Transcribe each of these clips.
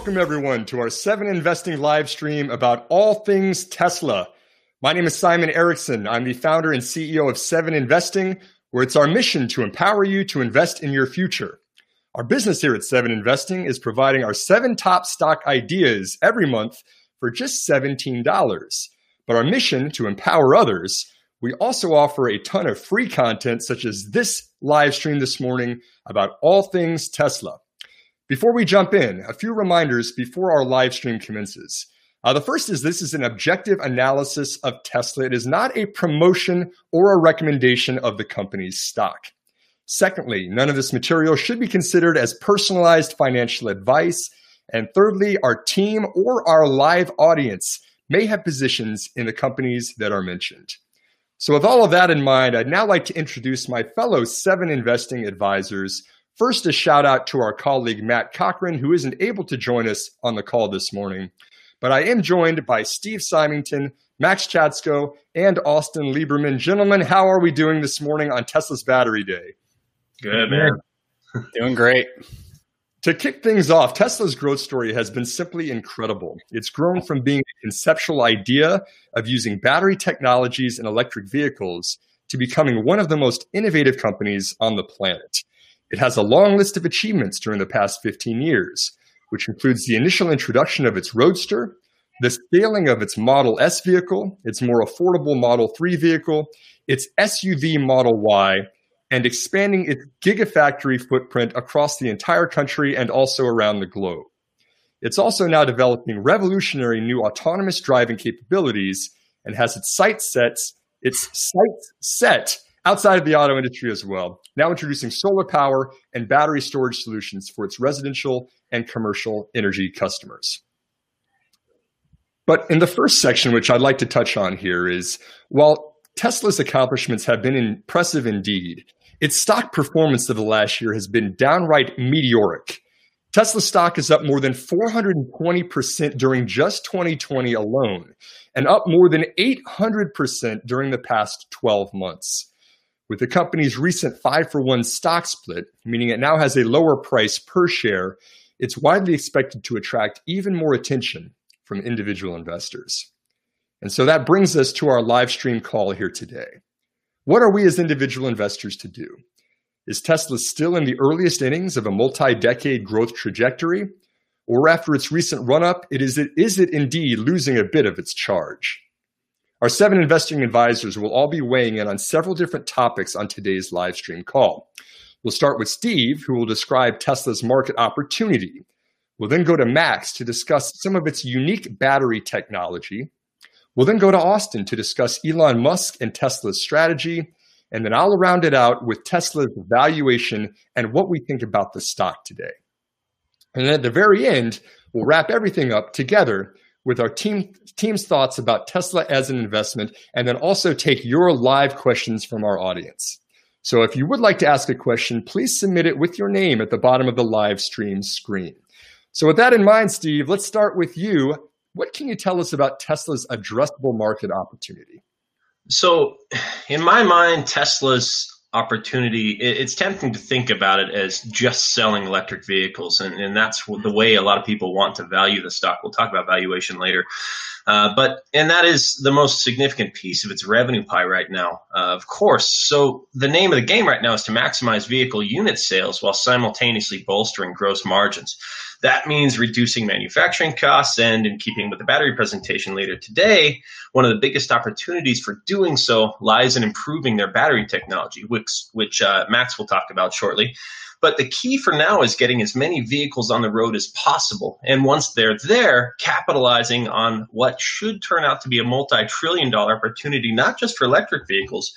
welcome everyone to our seven investing live stream about all things Tesla. My name is Simon Erickson. I'm the founder and CEO of Seven Investing, where it's our mission to empower you to invest in your future. Our business here at Seven Investing is providing our seven top stock ideas every month for just $17. But our mission to empower others, we also offer a ton of free content, such as this live stream this morning about all things Tesla. Before we jump in, a few reminders before our live stream commences. Uh, the first is this is an objective analysis of Tesla. It is not a promotion or a recommendation of the company's stock. Secondly, none of this material should be considered as personalized financial advice. And thirdly, our team or our live audience may have positions in the companies that are mentioned. So, with all of that in mind, I'd now like to introduce my fellow seven investing advisors First, a shout out to our colleague Matt Cochrane, who isn't able to join us on the call this morning. But I am joined by Steve Symington, Maxx Chatsko, and Austin Lieberman. Gentlemen, how are we doing this morning on Tesla's Battery Day? Good, man. Doing great. To kick things off, Tesla's growth story has been simply incredible. It's grown from being a conceptual idea of using battery technologies in electric vehicles to becoming one of the most innovative companies on the planet. It has a long list of achievements during the past 15 years, which includes the initial introduction of its Roadster, the scaling of its Model S vehicle, its more affordable Model 3 vehicle, its SUV Model Y, and expanding its gigafactory footprint across the entire country and also around the globe. It's also now developing revolutionary new autonomous driving capabilities and has its sights set, its sights set outside of the auto industry as well, now introducing solar power and battery storage solutions for its residential and commercial energy customers. But in the first section, which I'd like to touch on here, is while Tesla's accomplishments have been impressive indeed, its stock performance of the last year has been downright meteoric. Tesla stock is up more than 420% during just 2020 alone, and up more than 800% during the past 12 months. With the company's recent five for one stock split, meaning it now has a lower price per share, it's widely expected to attract even more attention from individual investors. And so that brings us to our live stream call here today. What are we as individual investors to do? Is Tesla still in the earliest innings of a multi decade growth trajectory? Or after its recent run up, it is, it, is it indeed losing a bit of its charge? Our seven investing advisors will all be weighing in on several different topics on today's live stream call. We'll start with Steve, who will describe Tesla's market opportunity. We'll then go to Max to discuss some of its unique battery technology. We'll then go to Austin to discuss Elon Musk and Tesla's strategy. And then I'll round it out with Tesla's valuation and what we think about the stock today. And then at the very end, we'll wrap everything up together with our team team's thoughts about Tesla as an investment, and then also take your live questions from our audience. So if you would like to ask a question, please submit it with your name at the bottom of the live stream screen. So with that in mind, Steve, let's start with you. What can you tell us about Tesla's addressable market opportunity? So, in my mind, Tesla's opportunity it's tempting to think about it as just selling electric vehicles and, and that's the way a lot of people want to value the stock. We'll talk about valuation later. Uh, but and that is the most significant piece of its revenue pie right now uh, of course. So the name of the game right now is to maximize vehicle unit sales while simultaneously bolstering gross margins that means reducing manufacturing costs, and in keeping with the battery presentation later today, one of the biggest opportunities for doing so lies in improving their battery technology, which, which uh, Max will talk about shortly. But the key for now is getting as many vehicles on the road as possible. And once they're there, capitalizing on what should turn out to be a multi trillion dollar opportunity, not just for electric vehicles,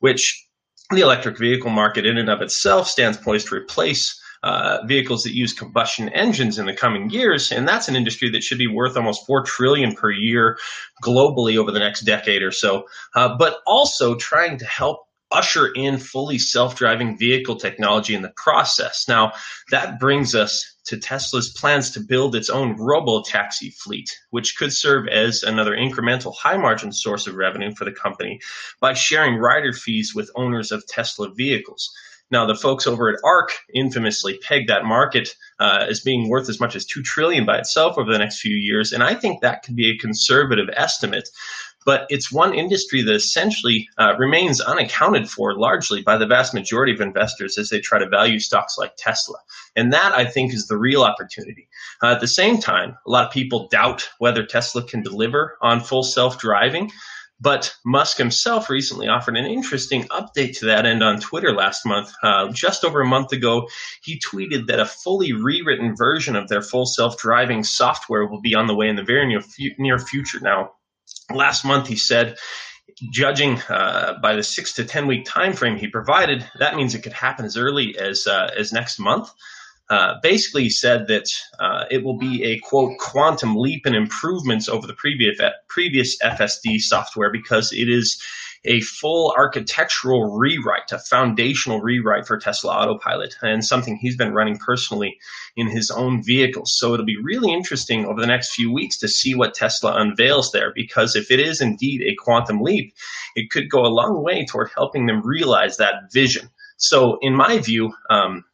which the electric vehicle market in and of itself stands poised to replace uh, vehicles that use combustion engines in the coming years, and that's an industry that should be worth almost four trillion per year globally over the next decade or so. Uh, but also trying to help usher in fully self-driving vehicle technology in the process. Now, that brings us to Tesla's plans to build its own robo-taxi fleet, which could serve as another incremental high-margin source of revenue for the company by sharing rider fees with owners of Tesla vehicles. Now, the folks over at ARK infamously pegged that market uh, as being worth as much as two trillion by itself over the next few years, and I think that could be a conservative estimate but it's one industry that essentially uh, remains unaccounted for largely by the vast majority of investors as they try to value stocks like Tesla. And that, I think, is the real opportunity. Uh, at the same time, a lot of people doubt whether Tesla can deliver on full self driving. But Musk himself recently offered an interesting update to that end on Twitter last month. Uh, just over a month ago, he tweeted that a fully rewritten version of their full self driving software will be on the way in the very near, near future. Now, last month he said judging uh, by the six to ten week time frame he provided that means it could happen as early as uh, as next month uh, basically said that uh, it will be a quote quantum leap in improvements over the previous previous FSD software because it is a full architectural rewrite, a foundational rewrite for Tesla Autopilot, and something he's been running personally in his own vehicles. So it'll be really interesting over the next few weeks to see what Tesla unveils there, because if it is indeed a quantum leap, it could go a long way toward helping them realize that vision. So, in my view, um,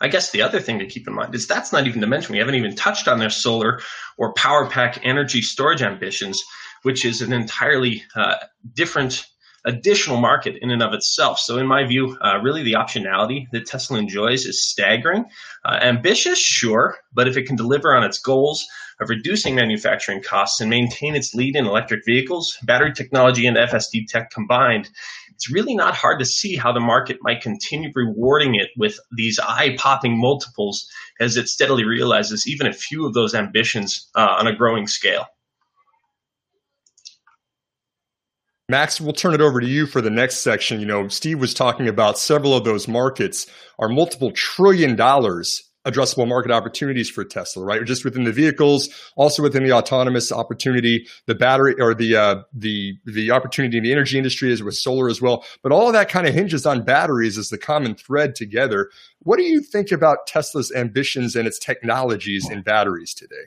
I guess the other thing to keep in mind is that's not even to mention we haven't even touched on their solar or Powerpack energy storage ambitions which is an entirely uh, different additional market in and of itself. So, in my view, uh, really the optionality that Tesla enjoys is staggering. Uh, ambitious, sure, but if it can deliver on its goals of reducing manufacturing costs and maintain its lead in electric vehicles, battery technology, and FSD tech combined, it's really not hard to see how the market might continue rewarding it with these eye popping multiples as it steadily realizes even a few of those ambitions uh, on a growing scale. Max, we'll turn it over to you for the next section. You know, Steve was talking about several of those markets are multiple trillion dollars addressable market opportunities for Tesla, right? Just within the vehicles, also within the autonomous opportunity, the battery or the uh, the the opportunity in the energy industry is with solar as well. But all of that kind of hinges on batteries as the common thread together. What do you think about Tesla's ambitions and its technologies in batteries today?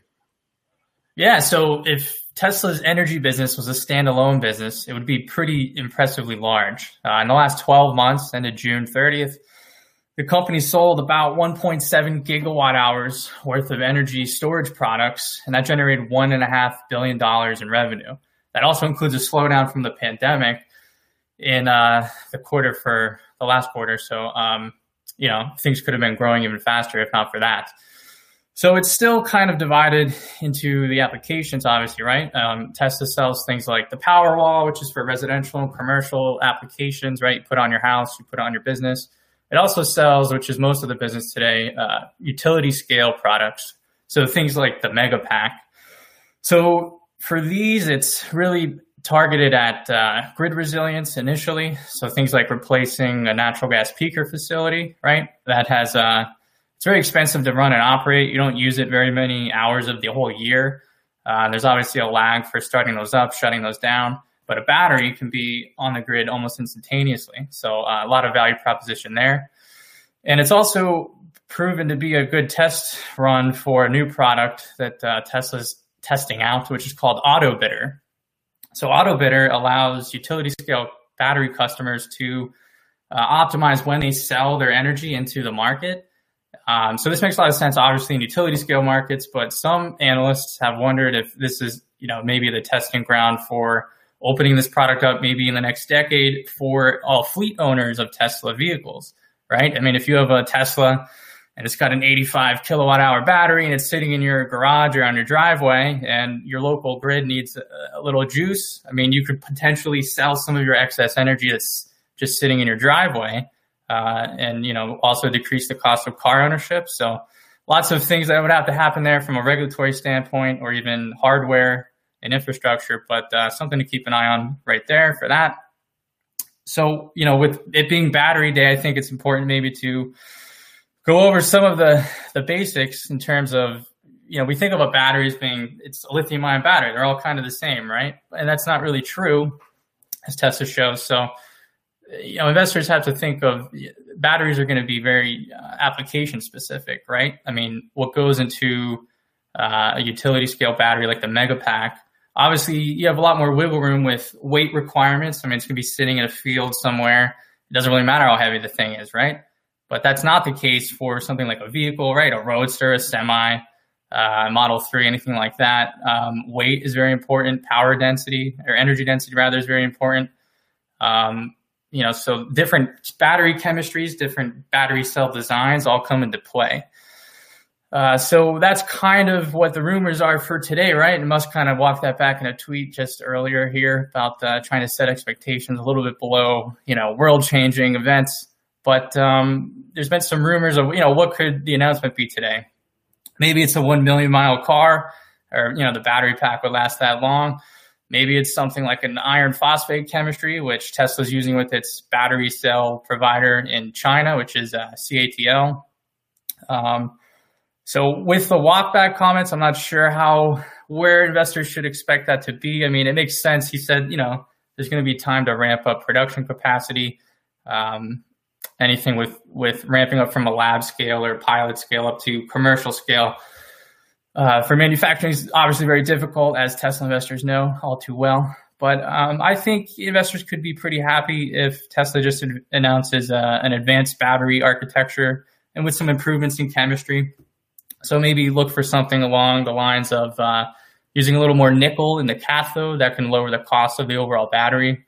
Yeah, so if Tesla's energy business was a standalone business, it would be pretty impressively large. Uh, in the last 12 months, ended June 30th, the company sold about 1.7 gigawatt hours worth of energy storage products, and that generated $1.5 billion in revenue. That also includes a slowdown from the pandemic in uh, the quarter for the last quarter. So, um, you know, things could have been growing even faster if not for that. So it's still kind of divided into the applications, obviously, right? Um, Tesla sells things like the Powerwall, which is for residential and commercial applications, right? You put on your house, you put on your business. It also sells, which is most of the business today, uh, utility scale products. So things like the Megapack. So for these, it's really targeted at uh, grid resilience initially. So things like replacing a natural gas peaker facility, right? That has uh, it's very expensive to run and operate. You don't use it very many hours of the whole year. Uh, there's obviously a lag for starting those up, shutting those down, but a battery can be on the grid almost instantaneously. So uh, a lot of value proposition there. And it's also proven to be a good test run for a new product that uh, Tesla's testing out, which is called AutoBidder. So AutoBidder allows utility scale battery customers to uh, optimize when they sell their energy into the market um, so this makes a lot of sense, obviously, in utility scale markets, but some analysts have wondered if this is, you know, maybe the testing ground for opening this product up maybe in the next decade for all fleet owners of Tesla vehicles, right? I mean, if you have a Tesla and it's got an 85 kilowatt hour battery and it's sitting in your garage or on your driveway and your local grid needs a, little juice, I mean, you could potentially sell some of your excess energy that's just sitting in your driveway uh, and you know also decrease the cost of car ownership. So lots of things that would have to happen there from a regulatory standpoint or even hardware and infrastructure, but uh, something to keep an eye on right there for that. So you know, with it being battery day, I think it's important maybe to go over some of the the basics in terms of you know we think of a battery as being it's a lithium ion battery they're all kind of the same right and that's not really true as tesla shows so you know, investors have to think of batteries are going to be very uh, application specific, right? I mean, what goes into uh, a utility scale battery like the Megapack? Obviously, you have a lot more wiggle room with weight requirements. I mean, it's going to be sitting in a field somewhere, it doesn't really matter how heavy the thing is, right? But that's not the case for something like a vehicle, right? A roadster, a semi, uh, Model 3, anything like that. Um, weight is very important. Power density or energy density, rather, is very important. Um, you know, so different battery chemistries, different battery cell designs all come into play. Uh, so that's kind of what the rumors are for today, right? And Musk kind of walked that back in a tweet just earlier here about uh, trying to set expectations a little bit below, you know, world-changing events. But um, there's been some rumors of, you know, what could the announcement be today? Maybe it's a one million mile car, or you know, the battery pack would last that long. Maybe it's something like an iron phosphate chemistry, which Tesla's using with its battery cell provider in China, which is uh, CATL. Um, so with the walkback comments, I'm not sure how where investors should expect that to be. I mean, it makes sense. He said, you know, there's going to be time to ramp up production capacity. Um, anything with with ramping up from a lab scale or pilot scale up to commercial scale uh, for manufacturing is obviously very difficult, as Tesla investors know all too well. But um, I think investors could be pretty happy if Tesla just announces uh, an advanced battery architecture and with some improvements in chemistry. So maybe look for something along the lines of uh, using a little more nickel in the cathode that can lower the cost of the overall battery.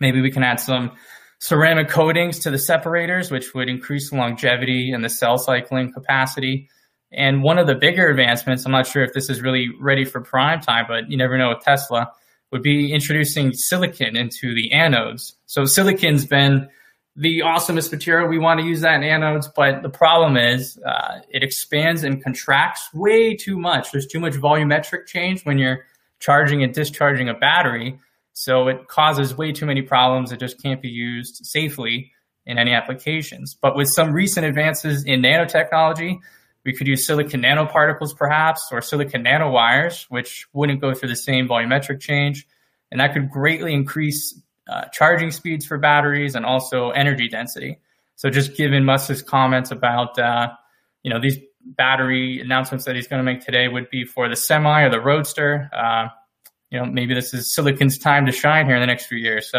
Maybe we can add some ceramic coatings to the separators, which would increase the longevity and the cell cycling capacity. And one of the bigger advancements, I'm not sure if this is really ready for prime time, but you never know with Tesla, would be introducing silicon into the anodes. So silicon's been the awesomest material. We want to use that in anodes, but the problem is uh, it expands and contracts way too much. There's too much volumetric change when you're charging and discharging a battery. So it causes way too many problems. It just can't be used safely in any applications. But with some recent advances in nanotechnology, we could use silicon nanoparticles perhaps, or silicon nanowires, which wouldn't go through the same volumetric change. And that could greatly increase uh, charging speeds for batteries and also energy density. So just given Musk's comments about, uh, you know, these battery announcements that he's going to make today would be for the semi or the roadster. Uh, you know, maybe this is silicon's time to shine here in the next few years. So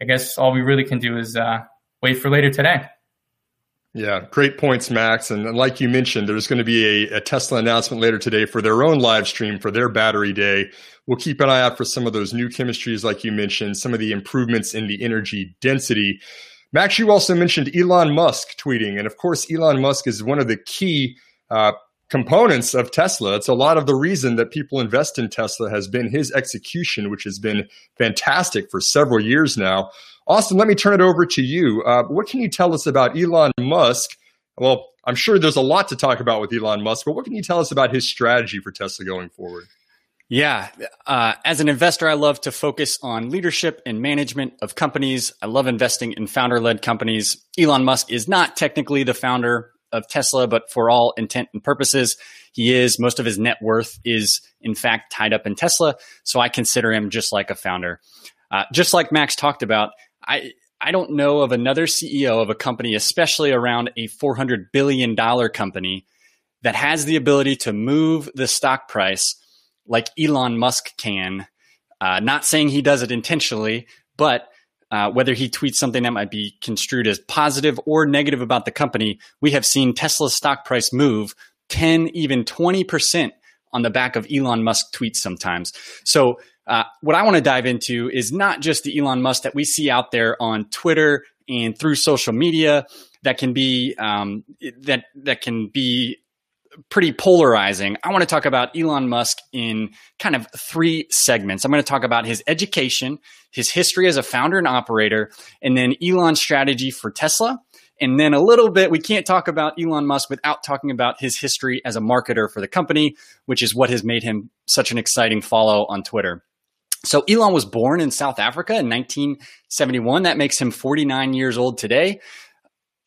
I guess all we really can do is uh, wait for later today. Yeah, great points, Max. And like you mentioned, there's going to be a, a, Tesla announcement later today for their own live stream for their battery day. We'll keep an eye out for some of those new chemistries, like you mentioned, some of the improvements in the energy density. Max, you also mentioned Elon Musk tweeting. And of course, Elon Musk is one of the key uh, components of Tesla. It's a lot of the reason that people invest in Tesla has been his execution, which has been fantastic for several years now. Austin, let me turn it over to you. Uh, what can you tell us about Elon Musk? Well, I'm sure there's a lot to talk about with Elon Musk, but what can you tell us about his strategy for Tesla going forward? Yeah. Uh, as an investor, I love to focus on leadership and management of companies. I love investing in founder led companies. Elon Musk is not technically the founder of Tesla, but for all intent and purposes, he is. Most of his net worth is, in fact, tied up in Tesla. So I consider him just like a founder. Uh, just like Max talked about, I I don't know of another CEO of a company, especially around a four hundred billion dollar company, that has the ability to move the stock price like Elon Musk can. Uh, not saying he does it intentionally, but uh, whether he tweets something that might be construed as positive or negative about the company, we have seen Tesla's stock price move 10, even 20% on the back of Elon Musk tweets sometimes. So uh, what I want to dive into is not just the Elon Musk that we see out there on Twitter and through social media that can be um, that that can be pretty polarizing. I want to talk about Elon Musk in kind of three segments. I'm going to talk about his education, his history as a founder and operator, and then Elon's strategy for Tesla. And then a little bit, we can't talk about Elon Musk without talking about his history as a marketer for the company, which is what has made him such an exciting follow on Twitter. So Elon was born in South Africa in 1971. That makes him 49 years old today.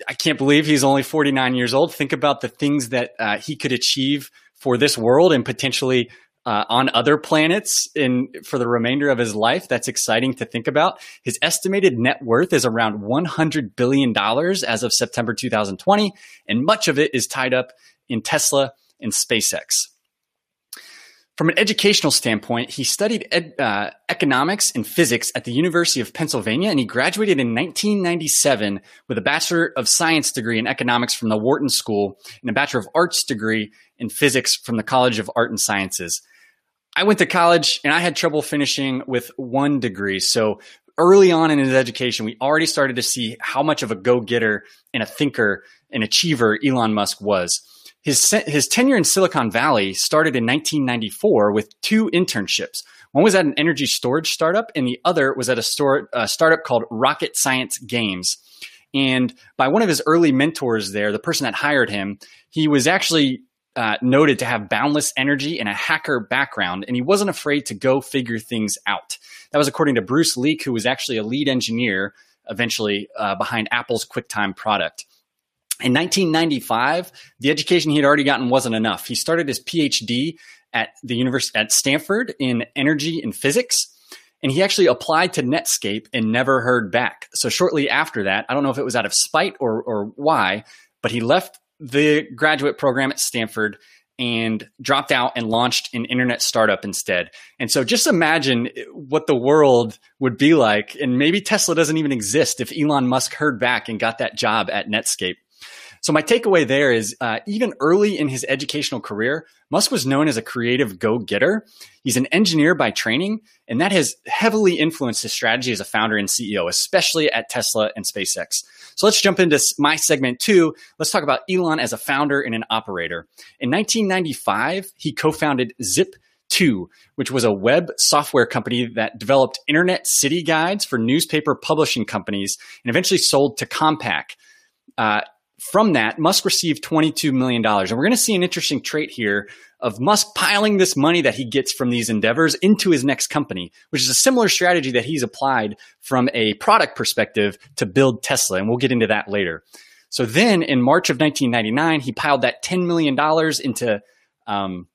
I can't believe he's only 49 years old. Think about the things that uh, he could achieve for this world and potentially uh, on other planets in for the remainder of his life. That's exciting to think about. His estimated net worth is around 100 billion dollars as of September 2020, and much of it is tied up in Tesla and SpaceX. From an educational standpoint, he studied ed, uh, economics and physics at the University of Pennsylvania, and he graduated in 1997 with a Bachelor of Science degree in economics from the Wharton School and a Bachelor of Arts degree in physics from the College of Art and Sciences. I went to college and I had trouble finishing with one degree. So early on in his education, we already started to see how much of a go getter and a thinker, and achiever Elon Musk was. His, his tenure in Silicon Valley started in 1994 with two internships. One was at an energy storage startup, and the other was at a, store, a startup called Rocket Science Games. And by one of his early mentors there, the person that hired him, he was actually uh, noted to have boundless energy and a hacker background, and he wasn't afraid to go figure things out. That was according to Bruce Leak, who was actually a lead engineer eventually uh, behind Apple's QuickTime product. In 1995, the education he had already gotten wasn't enough. He started his PhD at the university at Stanford in energy and physics. And he actually applied to Netscape and never heard back. So shortly after that, I don't know if it was out of spite or, or why, but he left the graduate program at Stanford and dropped out and launched an internet startup instead. And so just imagine what the world would be like. And maybe Tesla doesn't even exist if Elon Musk heard back and got that job at Netscape. So my takeaway there is uh, even early in his educational career, Musk was known as a creative go-getter. He's an engineer by training, and that has heavily influenced his strategy as a founder and CEO, especially at Tesla and SpaceX. So let's jump into my segment two. Let's talk about Elon as a founder and an operator. In 1995, he co-founded Zip 2, which was a web software company that developed internet city guides for newspaper publishing companies and eventually sold to Compaq. Uh, from that, Musk received $22 million. And we're going to see an interesting trait here of Musk piling this money that he gets from these endeavors into his next company, which is a similar strategy that he's applied from a product perspective to build Tesla. And we'll get into that later. So then in March of 1999, he piled that $10 million into um,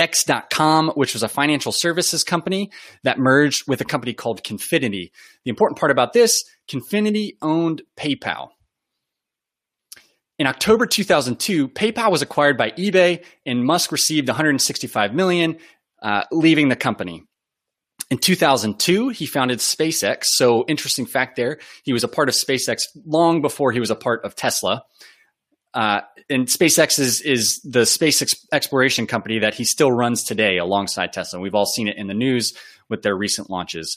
X.com, which was a financial services company that merged with a company called Confinity. The important part about this, Confinity owned PayPal. In October 2002, PayPal was acquired by eBay, and Musk received 165 million, uh, leaving the company. In 2002, he founded SpaceX. So, interesting fact there, he was a part of SpaceX long before he was a part of Tesla. Uh, and SpaceX is, is the space ex- exploration company that he still runs today alongside Tesla. We've all seen it in the news with their recent launches.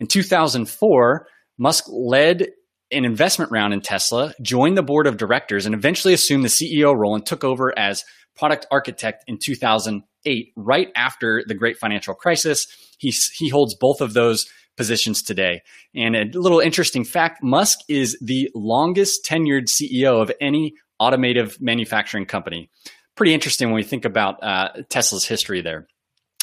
In 2004, Musk led an investment round in Tesla, joined the board of directors, and eventually assumed the CEO role and took over as product architect in 2008, right after the great financial crisis. He, he holds both of those positions today. And a little interesting fact Musk is the longest tenured CEO of any automotive manufacturing company. Pretty interesting when we think about uh, Tesla's history there.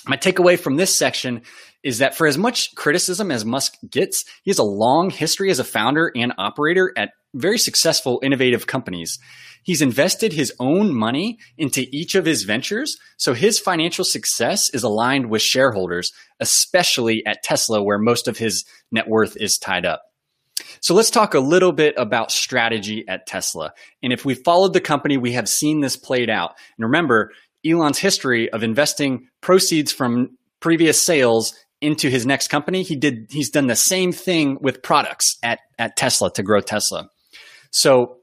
My takeaway from this section is that for as much criticism as Musk gets, he has a long history as a founder and operator at very successful, innovative companies. He's invested his own money into each of his ventures, so his financial success is aligned with shareholders, especially at Tesla, where most of his net worth is tied up. So let's talk a little bit about strategy at Tesla. And if we followed the company, we have seen this played out. And remember, Elon's history of investing proceeds from previous sales into his next company, he did he's done the same thing with products at at Tesla to grow Tesla. So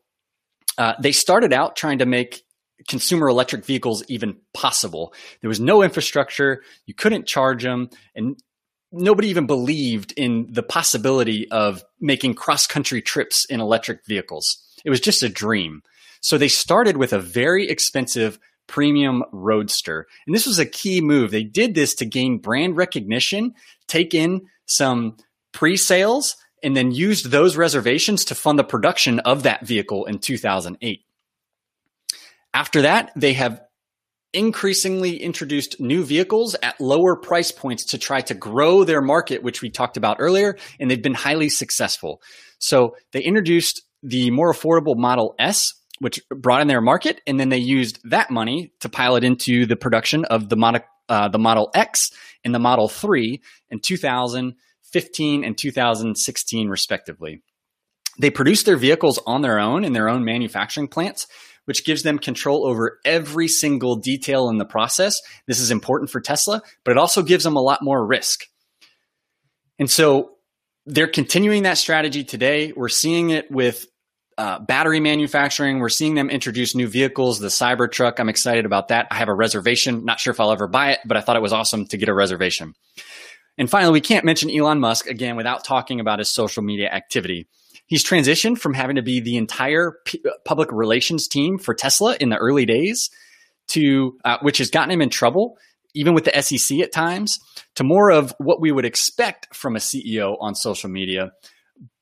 uh, they started out trying to make consumer electric vehicles even possible. There was no infrastructure, you couldn't charge them, and nobody even believed in the possibility of making cross country trips in electric vehicles. It was just a dream. So they started with a very expensive premium roadster. And this was a key move. They did this to gain brand recognition, take in some pre sales, and then used those reservations to fund the production of that vehicle in 2008. After that, they have increasingly introduced new vehicles at lower price points to try to grow their market, which we talked about earlier, and they've been highly successful. So they introduced the more affordable Model S, which brought in their market, and then they used that money to pilot into the production of the Model, uh, the Model X and the Model 3 in 2015 and 2016, respectively. They produce their vehicles on their own in their own manufacturing plants, which gives them control over every single detail in the process. This is important for Tesla, but it also gives them a lot more risk. And so they're continuing that strategy today. We're seeing it with uh, battery manufacturing. We're seeing them introduce new vehicles, the Cybertruck. I'm excited about that. I have a reservation. Not sure if I'll ever buy it, but I thought it was awesome to get a reservation. And finally, we can't mention Elon Musk again without talking about his social media activity. He's transitioned from having to be the entire p- public relations team for Tesla in the early days to, uh, which has gotten him in trouble, even with the SEC at times, to more of what we would expect from a CEO on social media.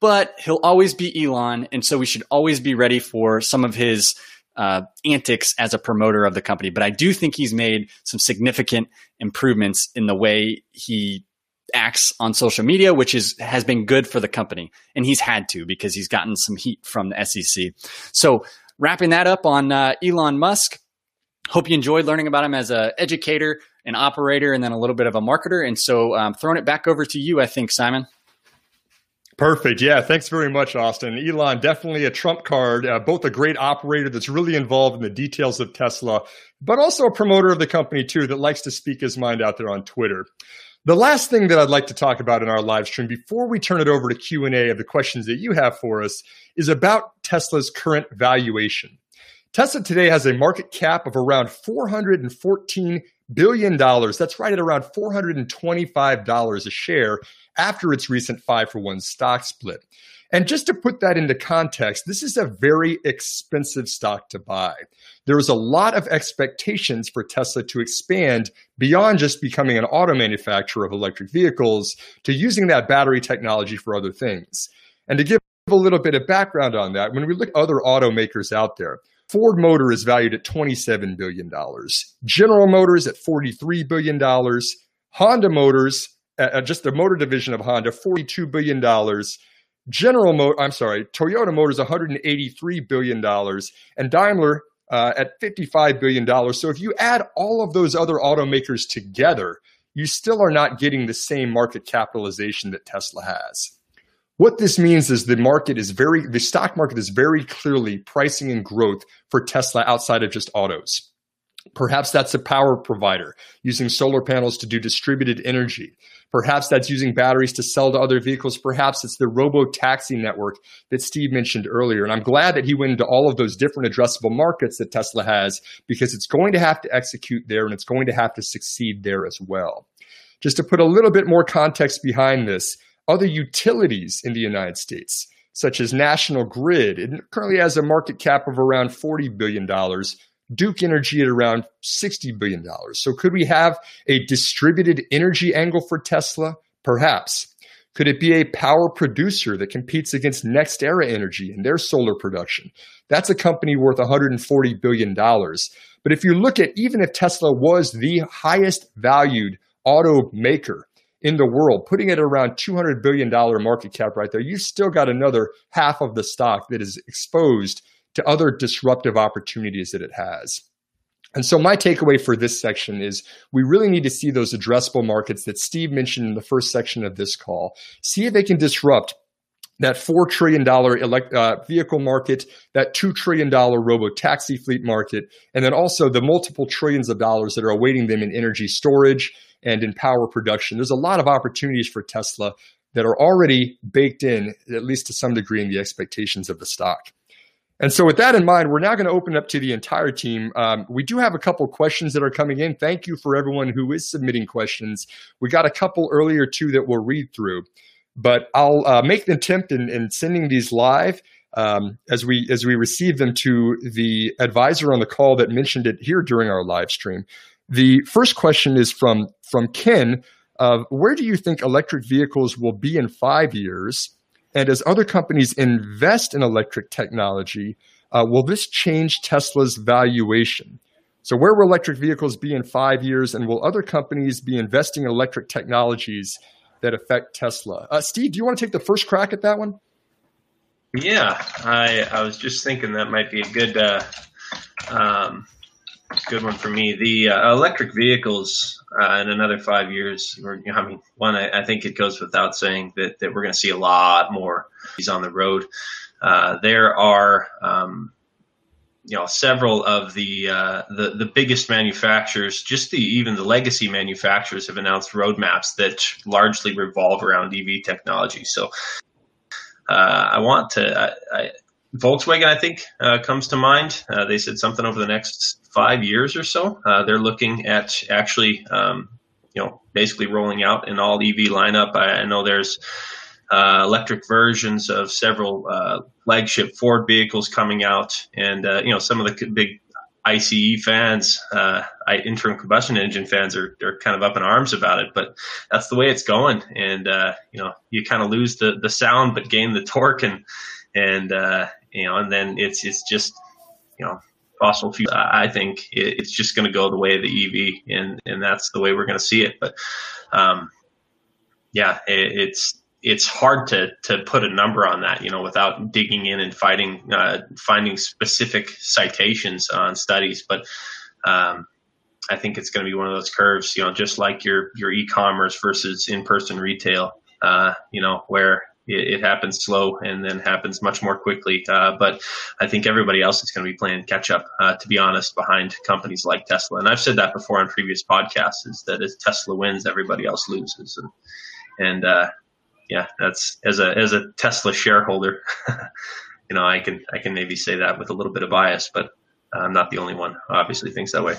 But he'll always be Elon. And so we should always be ready for some of his uh, antics as a promoter of the company. But I do think he's made some significant improvements in the way he acts on social media, which is has been good for the company, and he's had to because he's gotten some heat from the SEC. So wrapping that up on uh, Elon Musk. Hope you enjoyed learning about him as an educator, an operator, and then a little bit of a marketer. And so, um, throwing it back over to you, I think, Simon. Perfect. Yeah. Thanks very much, Austin. Elon, definitely a trump card, uh, both a great operator that's really involved in the details of Tesla, but also a promoter of the company, too, that likes to speak his mind out there on Twitter. The last thing that I'd like to talk about in our live stream before we turn it over to Q&A of the questions that you have for us is about Tesla's current valuation. Tesla today has a market cap of around 414 billion dollars. That's right at around $425 a share after its recent 5 for 1 stock split. And just to put that into context, this is a very expensive stock to buy. There is a lot of expectations for Tesla to expand beyond just becoming an auto manufacturer of electric vehicles to using that battery technology for other things. And to give a little bit of background on that, when we look at other automakers out there, Ford Motor is valued at $27 billion, General Motors at $43 billion, Honda Motors, uh, just the motor division of Honda, $42 billion, General Mo- I'm sorry, Toyota Motors 183 billion dollars and Daimler uh, at 55 billion dollars. So if you add all of those other automakers together, you still are not getting the same market capitalization that Tesla has. What this means is the market is very the stock market is very clearly pricing in growth for Tesla outside of just autos. Perhaps that's a power provider using solar panels to do distributed energy. Perhaps that's using batteries to sell to other vehicles. Perhaps it's the robo taxi network that Steve mentioned earlier. And I'm glad that he went into all of those different addressable markets that Tesla has because it's going to have to execute there and it's going to have to succeed there as well. Just to put a little bit more context behind this, other utilities in the United States, such as National Grid, it currently has a market cap of around $40 billion Duke Energy at around $60 billion. So could we have a distributed energy angle for Tesla? Perhaps. Could it be a power producer that competes against NextEra Energy and their solar production? That's a company worth $140 billion. But if you look at even if Tesla was the highest valued automaker in the world, putting it around $200 billion market cap right there, you've still got another half of the stock that is exposed to other disruptive opportunities that it has. And so my takeaway for this section is we really need to see those addressable markets that Steve mentioned in the first section of this call. See if they can disrupt that $4 trillion elect, uh, vehicle market, that $2 trillion robo taxi fleet market, and then also the multiple trillions of dollars that are awaiting them in energy storage and in power production. There's a lot of opportunities for Tesla that are already baked in, at least to some degree, in the expectations of the stock. And so, with that in mind, we're now going to open up to the entire team. Um, we do have a couple questions that are coming in. Thank you for everyone who is submitting questions. We got a couple earlier too that we'll read through, but I'll uh, make the attempt in, in sending these live um, as we as we receive them to the advisor on the call that mentioned it here during our live stream. The first question is from from Ken. Of where do you think electric vehicles will be in five years? And as other companies invest in electric technology, uh, will this change Tesla's valuation? So, where will electric vehicles be in five years? And will other companies be investing in electric technologies that affect Tesla? Uh, Steve, do you want to take the first crack at that one? Yeah, I, I was just thinking that might be a good uh, um, good one for me. The uh, electric vehicles uh, in another five years, or, I mean, one, I, I, think it goes without saying that, that we're going to see a lot more. EVs on the road. Uh, there are um, you know several of the uh, the the biggest manufacturers, just the even the legacy manufacturers, have announced roadmaps that largely revolve around EV technology. So uh, I want to. I, I, Volkswagen, I think, uh, comes to mind. Uh, they said something over the next five years or so. Uh, they're looking at actually, um, you know, basically rolling out an all EV lineup. I, I know there's uh, electric versions of several uh, flagship Ford vehicles coming out, and uh, you know some of the big ICE fans, uh, internal combustion engine fans, are are kind of up in arms about it. But that's the way it's going, and uh, you know you kind of lose the the sound but gain the torque, and and uh, you know, and then it's it's just you know fossil fuel. I think it's just going to go the way of the EV, and and that's the way we're going to see it. But um, yeah, it, it's it's hard to to put a number on that, you know, without digging in and fighting uh, finding specific citations on studies. But um, I think it's going to be one of those curves, you know, just like your your e-commerce versus in-person retail, uh, you know, where it, it, happens slow and then happens much more quickly. Uh, but I think everybody else is going to be playing catch up, uh, to be honest, behind companies like Tesla. And I've said that before on previous podcasts: is that as Tesla wins, everybody else loses, and and uh, yeah, that's as a as a Tesla shareholder, you know, I can I can maybe say that with a little bit of bias, but I'm not the only one. Obviously, thinks that way.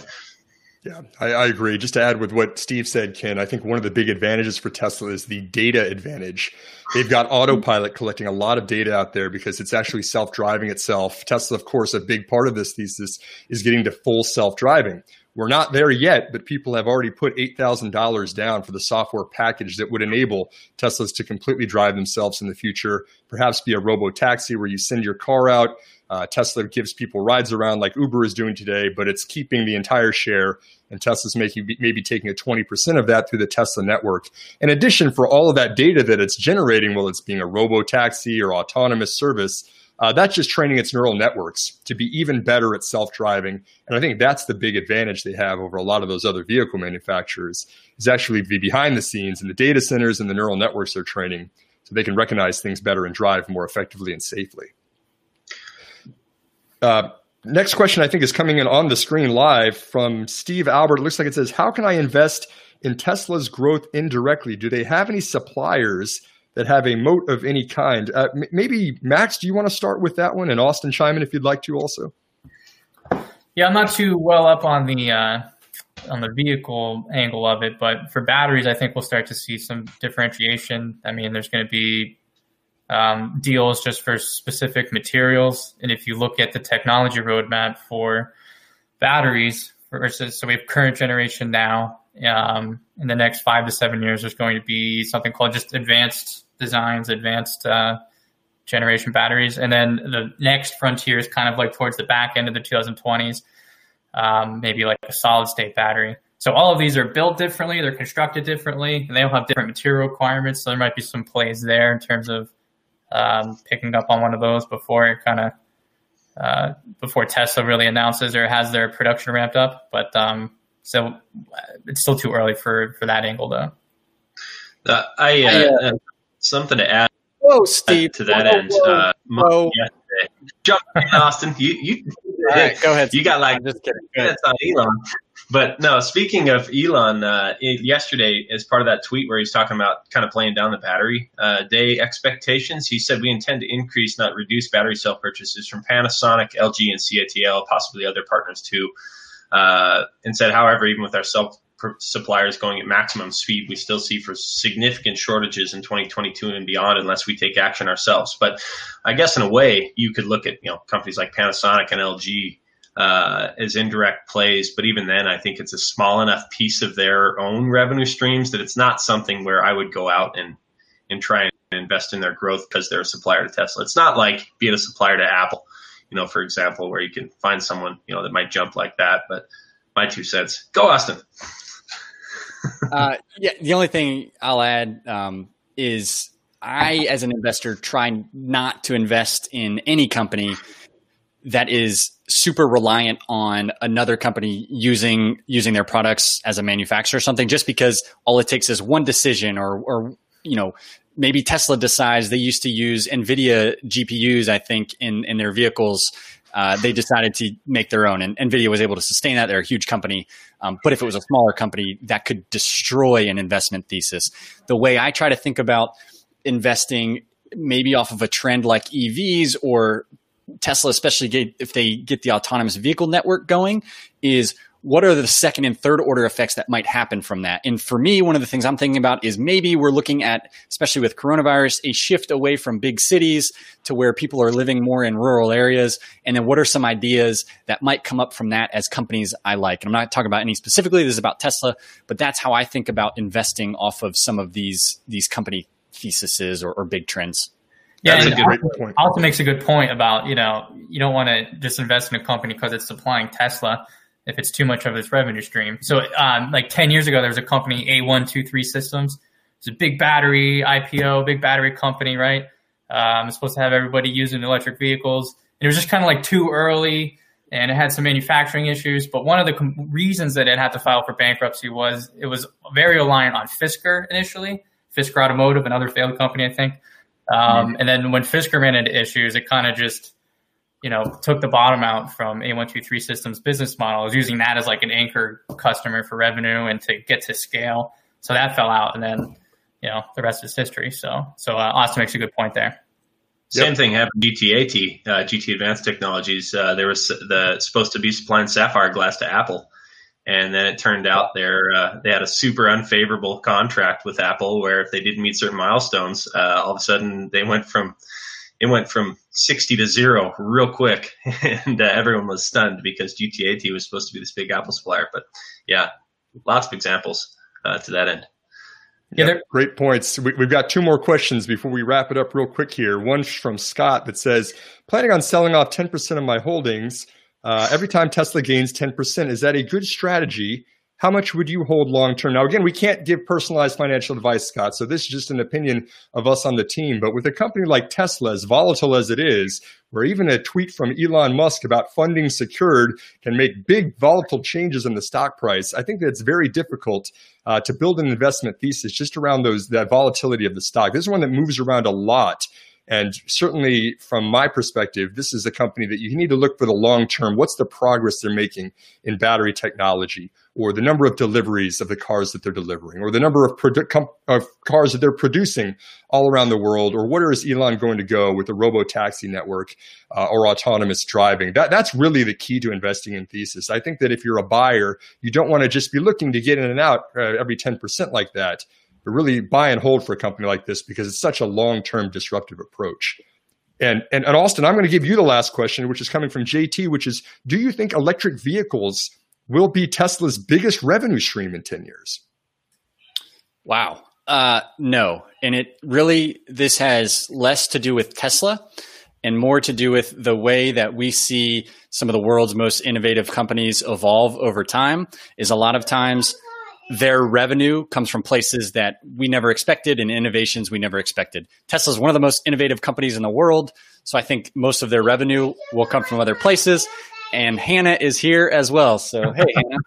Yeah, I, I, agree. Just to add with what Steve said, Ken, I think one of the big advantages for Tesla is the data advantage. They've got autopilot collecting a lot of data out there because it's actually self driving itself. Tesla, of course, a big part of this thesis is getting to full self driving. We're not there yet, but people have already put $8,000 down for the software package that would enable Teslas to completely drive themselves in the future, perhaps be a robo taxi where you send your car out. Uh, Tesla gives people rides around like Uber is doing today, but it's keeping the entire share, and Tesla's making maybe taking a 20% of that through the Tesla network. In addition, for all of that data that it's generating, while it's being a robo taxi or autonomous service, uh, that's just training its neural networks to be even better at self-driving. And I think that's the big advantage they have over a lot of those other vehicle manufacturers is actually be behind the scenes in the data centers and the neural networks they're training so they can recognize things better and drive more effectively and safely. Uh, next question I think is coming in on the screen live from Steve Albert. It looks like it says, how can I invest in Tesla's growth indirectly? Do they have any suppliers that have a moat of any kind. Uh, m- maybe Max, do you want to start with that one, and Austin chime in if you'd like to also. Yeah, I'm not too well up on the uh, on the vehicle angle of it, but for batteries, I think we'll start to see some differentiation. I mean, there's going to be um, deals just for specific materials, and if you look at the technology roadmap for batteries versus so we have current generation now um, in the next five to seven years, there's going to be something called just advanced designs, advanced uh, generation batteries. And then the next frontier is kind of like towards the back end of the 2020s, um, maybe like a solid state battery. So all of these are built differently, they're constructed differently, and they all have different material requirements. So there might be some plays there in terms of um, picking up on one of those before it kind of uh, before Tesla really announces or has their production ramped up. But um, so uh, it's still too early for for that angle, though. Uh, I, uh, I uh, something to add. Whoa, Steve! To that whoa, end, whoa, uh, whoa. jump in, Austin. You you go ahead. You got like I'm just kidding. That's on Elon. But no, speaking of Elon, uh, yesterday, as part of that tweet where he's talking about kind of playing down the battery uh, day expectations, he said we intend to increase, not reduce, battery cell purchases from Panasonic, LG, and CATL, possibly other partners too uh, and said, however, even with our cell suppliers going at maximum speed, we still see for significant shortages in 2022 and beyond unless we take action ourselves. But I guess in a way, you could look at you know companies like Panasonic and LG uh, as indirect plays, but even then, I think it's a small enough piece of their own revenue streams that it's not something where I would go out and and try and invest in their growth because they're a supplier to Tesla. It's not like being a supplier to Apple you know, for example, where you can find someone, you know, that might jump like that. But my two cents. Go, Austin. uh, yeah, the only thing I'll add um, is I, as an investor, try not to invest in any company that is super reliant on another company using using their products as a manufacturer or something just because all it takes is one decision or or you know maybe Tesla decides they used to use NVIDIA GPUs, I think, in, in their vehicles uh, they decided to make their own, and Nvidia was able to sustain that. They're a huge company, um, but if it was a smaller company, that could destroy an investment thesis. The way I try to think about investing, maybe off of a trend like EVs or Tesla, especially get, if they get the autonomous vehicle network going, is what are the second and third order effects that might happen from that? And for me, one of the things I'm thinking about is maybe we're looking at, especially with coronavirus, a shift away from big cities to where people are living more in rural areas. And then what are some ideas that might come up from that as companies I like? And I'm not talking about any specifically, this is about Tesla, but that's how I think about investing off of some of these, these company theses or, or big trends. Yeah, That's a great also, point. Also makes a good point about you know you don't want to just invest in a company because it's supplying Tesla if it's too much of its revenue stream. So, um, like 10 years ago, there was a company, A123 Systems. It's a big battery IPO, big battery company, right? Um, it's supposed to have everybody using electric vehicles. And it was just kind of like too early and it had some manufacturing issues. But one of the com- reasons that it had to file for bankruptcy was it was very reliant on Fisker initially, Fisker Automotive, another failed company, I think. Um, mm-hmm. And then when Fisker ran into issues, it kind of just you know, took the bottom out from A123 Systems business model. I was using that as like an anchor customer for revenue and to get to scale. So that fell out, and then you know the rest is history. So so uh, Austin makes a good point there. Same yep. thing happened GTAT, uh, GT Advanced Technologies. Uh, there was the supposed to be supplying sapphire glass to Apple, and then it turned out they're uh, they had a super unfavorable contract with Apple, where if they didn't meet certain milestones, uh, all of a sudden they went from it went from 60 to zero real quick, and uh, everyone was stunned because GTAT was supposed to be this big Apple supplier. But yeah, lots of examples uh, to that end. Yeah, yep, great points. We, have got two more questions before we wrap it up real quick here. One from Scott that says, planning on selling off 10% of my holdings. Uh, every time Tesla gains 10%, is that a good strategy? How much would you hold long term? Now, again, we can't give personalized financial advice, Scott. So this is just an opinion of us on the team. But with a company like Tesla, as volatile as it is, where even a tweet from Elon Musk about funding secured can make big volatile changes in the stock price, I think that it's very difficult uh, to build an investment thesis just around those that volatility of the stock. This is one that moves around a lot. And certainly, from my perspective, this is a company that you need to look for the long term. What's the progress they're making in battery technology, or the number of deliveries of the cars that they're delivering, or the number of, produ- com- of cars that they're producing all around the world, or where is Elon going to go with the robo taxi network uh, or autonomous driving? That, that's really the key to investing in thesis. I think that if you're a buyer, you don't want to just be looking to get in and out uh, every 10% like that really buy and hold for a company like this because it's such a long-term disruptive approach. And, and, and Austin, I'm going to give you the last question, which is coming from JT, which is, do you think electric vehicles will be Tesla's biggest revenue stream in 10 years? Wow. Uh, no. And it really, this has less to do with Tesla and more to do with the way that we see some of the world's most innovative companies evolve over time is a lot of times their revenue comes from places that we never expected and innovations we never expected. Tesla is one of the most innovative companies in the world. So I think most of their revenue will come from other places. And Hannah is here as well. So, hey, Hannah.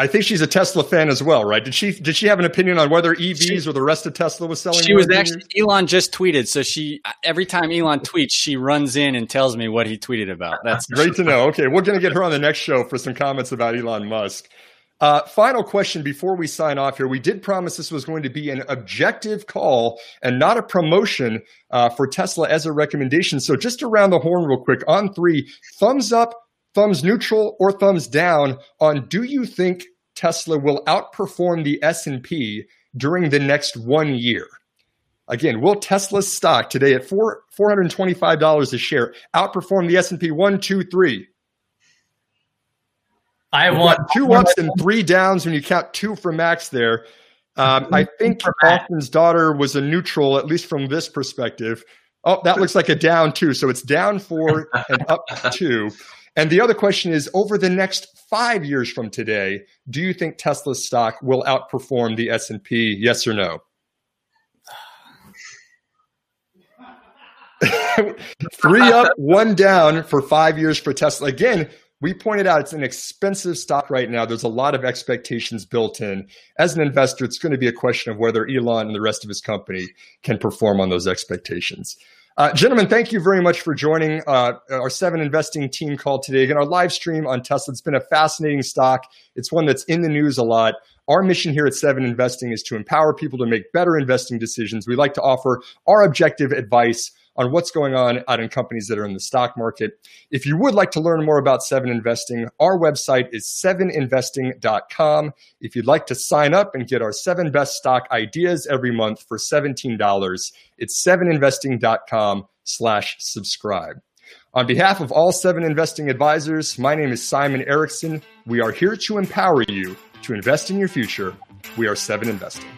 I think she's a Tesla fan as well, right? Did she did she have an opinion on whether EVs she, or the rest of Tesla was selling? She was actually Elon just tweeted, so she every time Elon tweets, she runs in and tells me what he tweeted about. That's great to know. Okay, we're going to get her on the next show for some comments about Elon Musk. Uh, final question before we sign off here. We did promise this was going to be an objective call and not a promotion uh, for Tesla as a recommendation. So just around the horn, real quick. On three, thumbs up, thumbs neutral or thumbs down on do you think Tesla will outperform the S&P during the next 1 year? Again, will Tesla's stock today at four, $425 a share outperform the S&P 1 2 3? I want two ups and three downs when you count two for Maxx there. Um, I think Austin's daughter was a neutral, at least from this perspective. Oh, that looks like a down two. So it's down four and up two. And the other question is over the next five years from today, do you think Tesla's stock will outperform the S&P? Yes or no? Three up, one down for five years for Tesla. Again, we pointed out it's an expensive stock right now. There's a lot of expectations built in. As an investor, it's going to be a question of whether Elon and the rest of his company can perform on those expectations. Uh, gentlemen, thank you very much for joining uh, our seven investing team call today. Again, our live stream on Tesla. It's been a fascinating stock. It's one that's in the news a lot. Our mission here at Seven Investing is to empower people to make better investing decisions. We like to offer our objective advice on what's going on out in companies that are in the stock market. If you would like to learn more about Seven Investing, our website is seveninvesting.com. If you'd like to sign up and get our seven best stock ideas every month for $17, it's seveninvesting.com slash subscribe. On behalf of all seven investing advisors, my name is Simon Erickson. We are here to empower you to invest in your future. We are Seven Investing.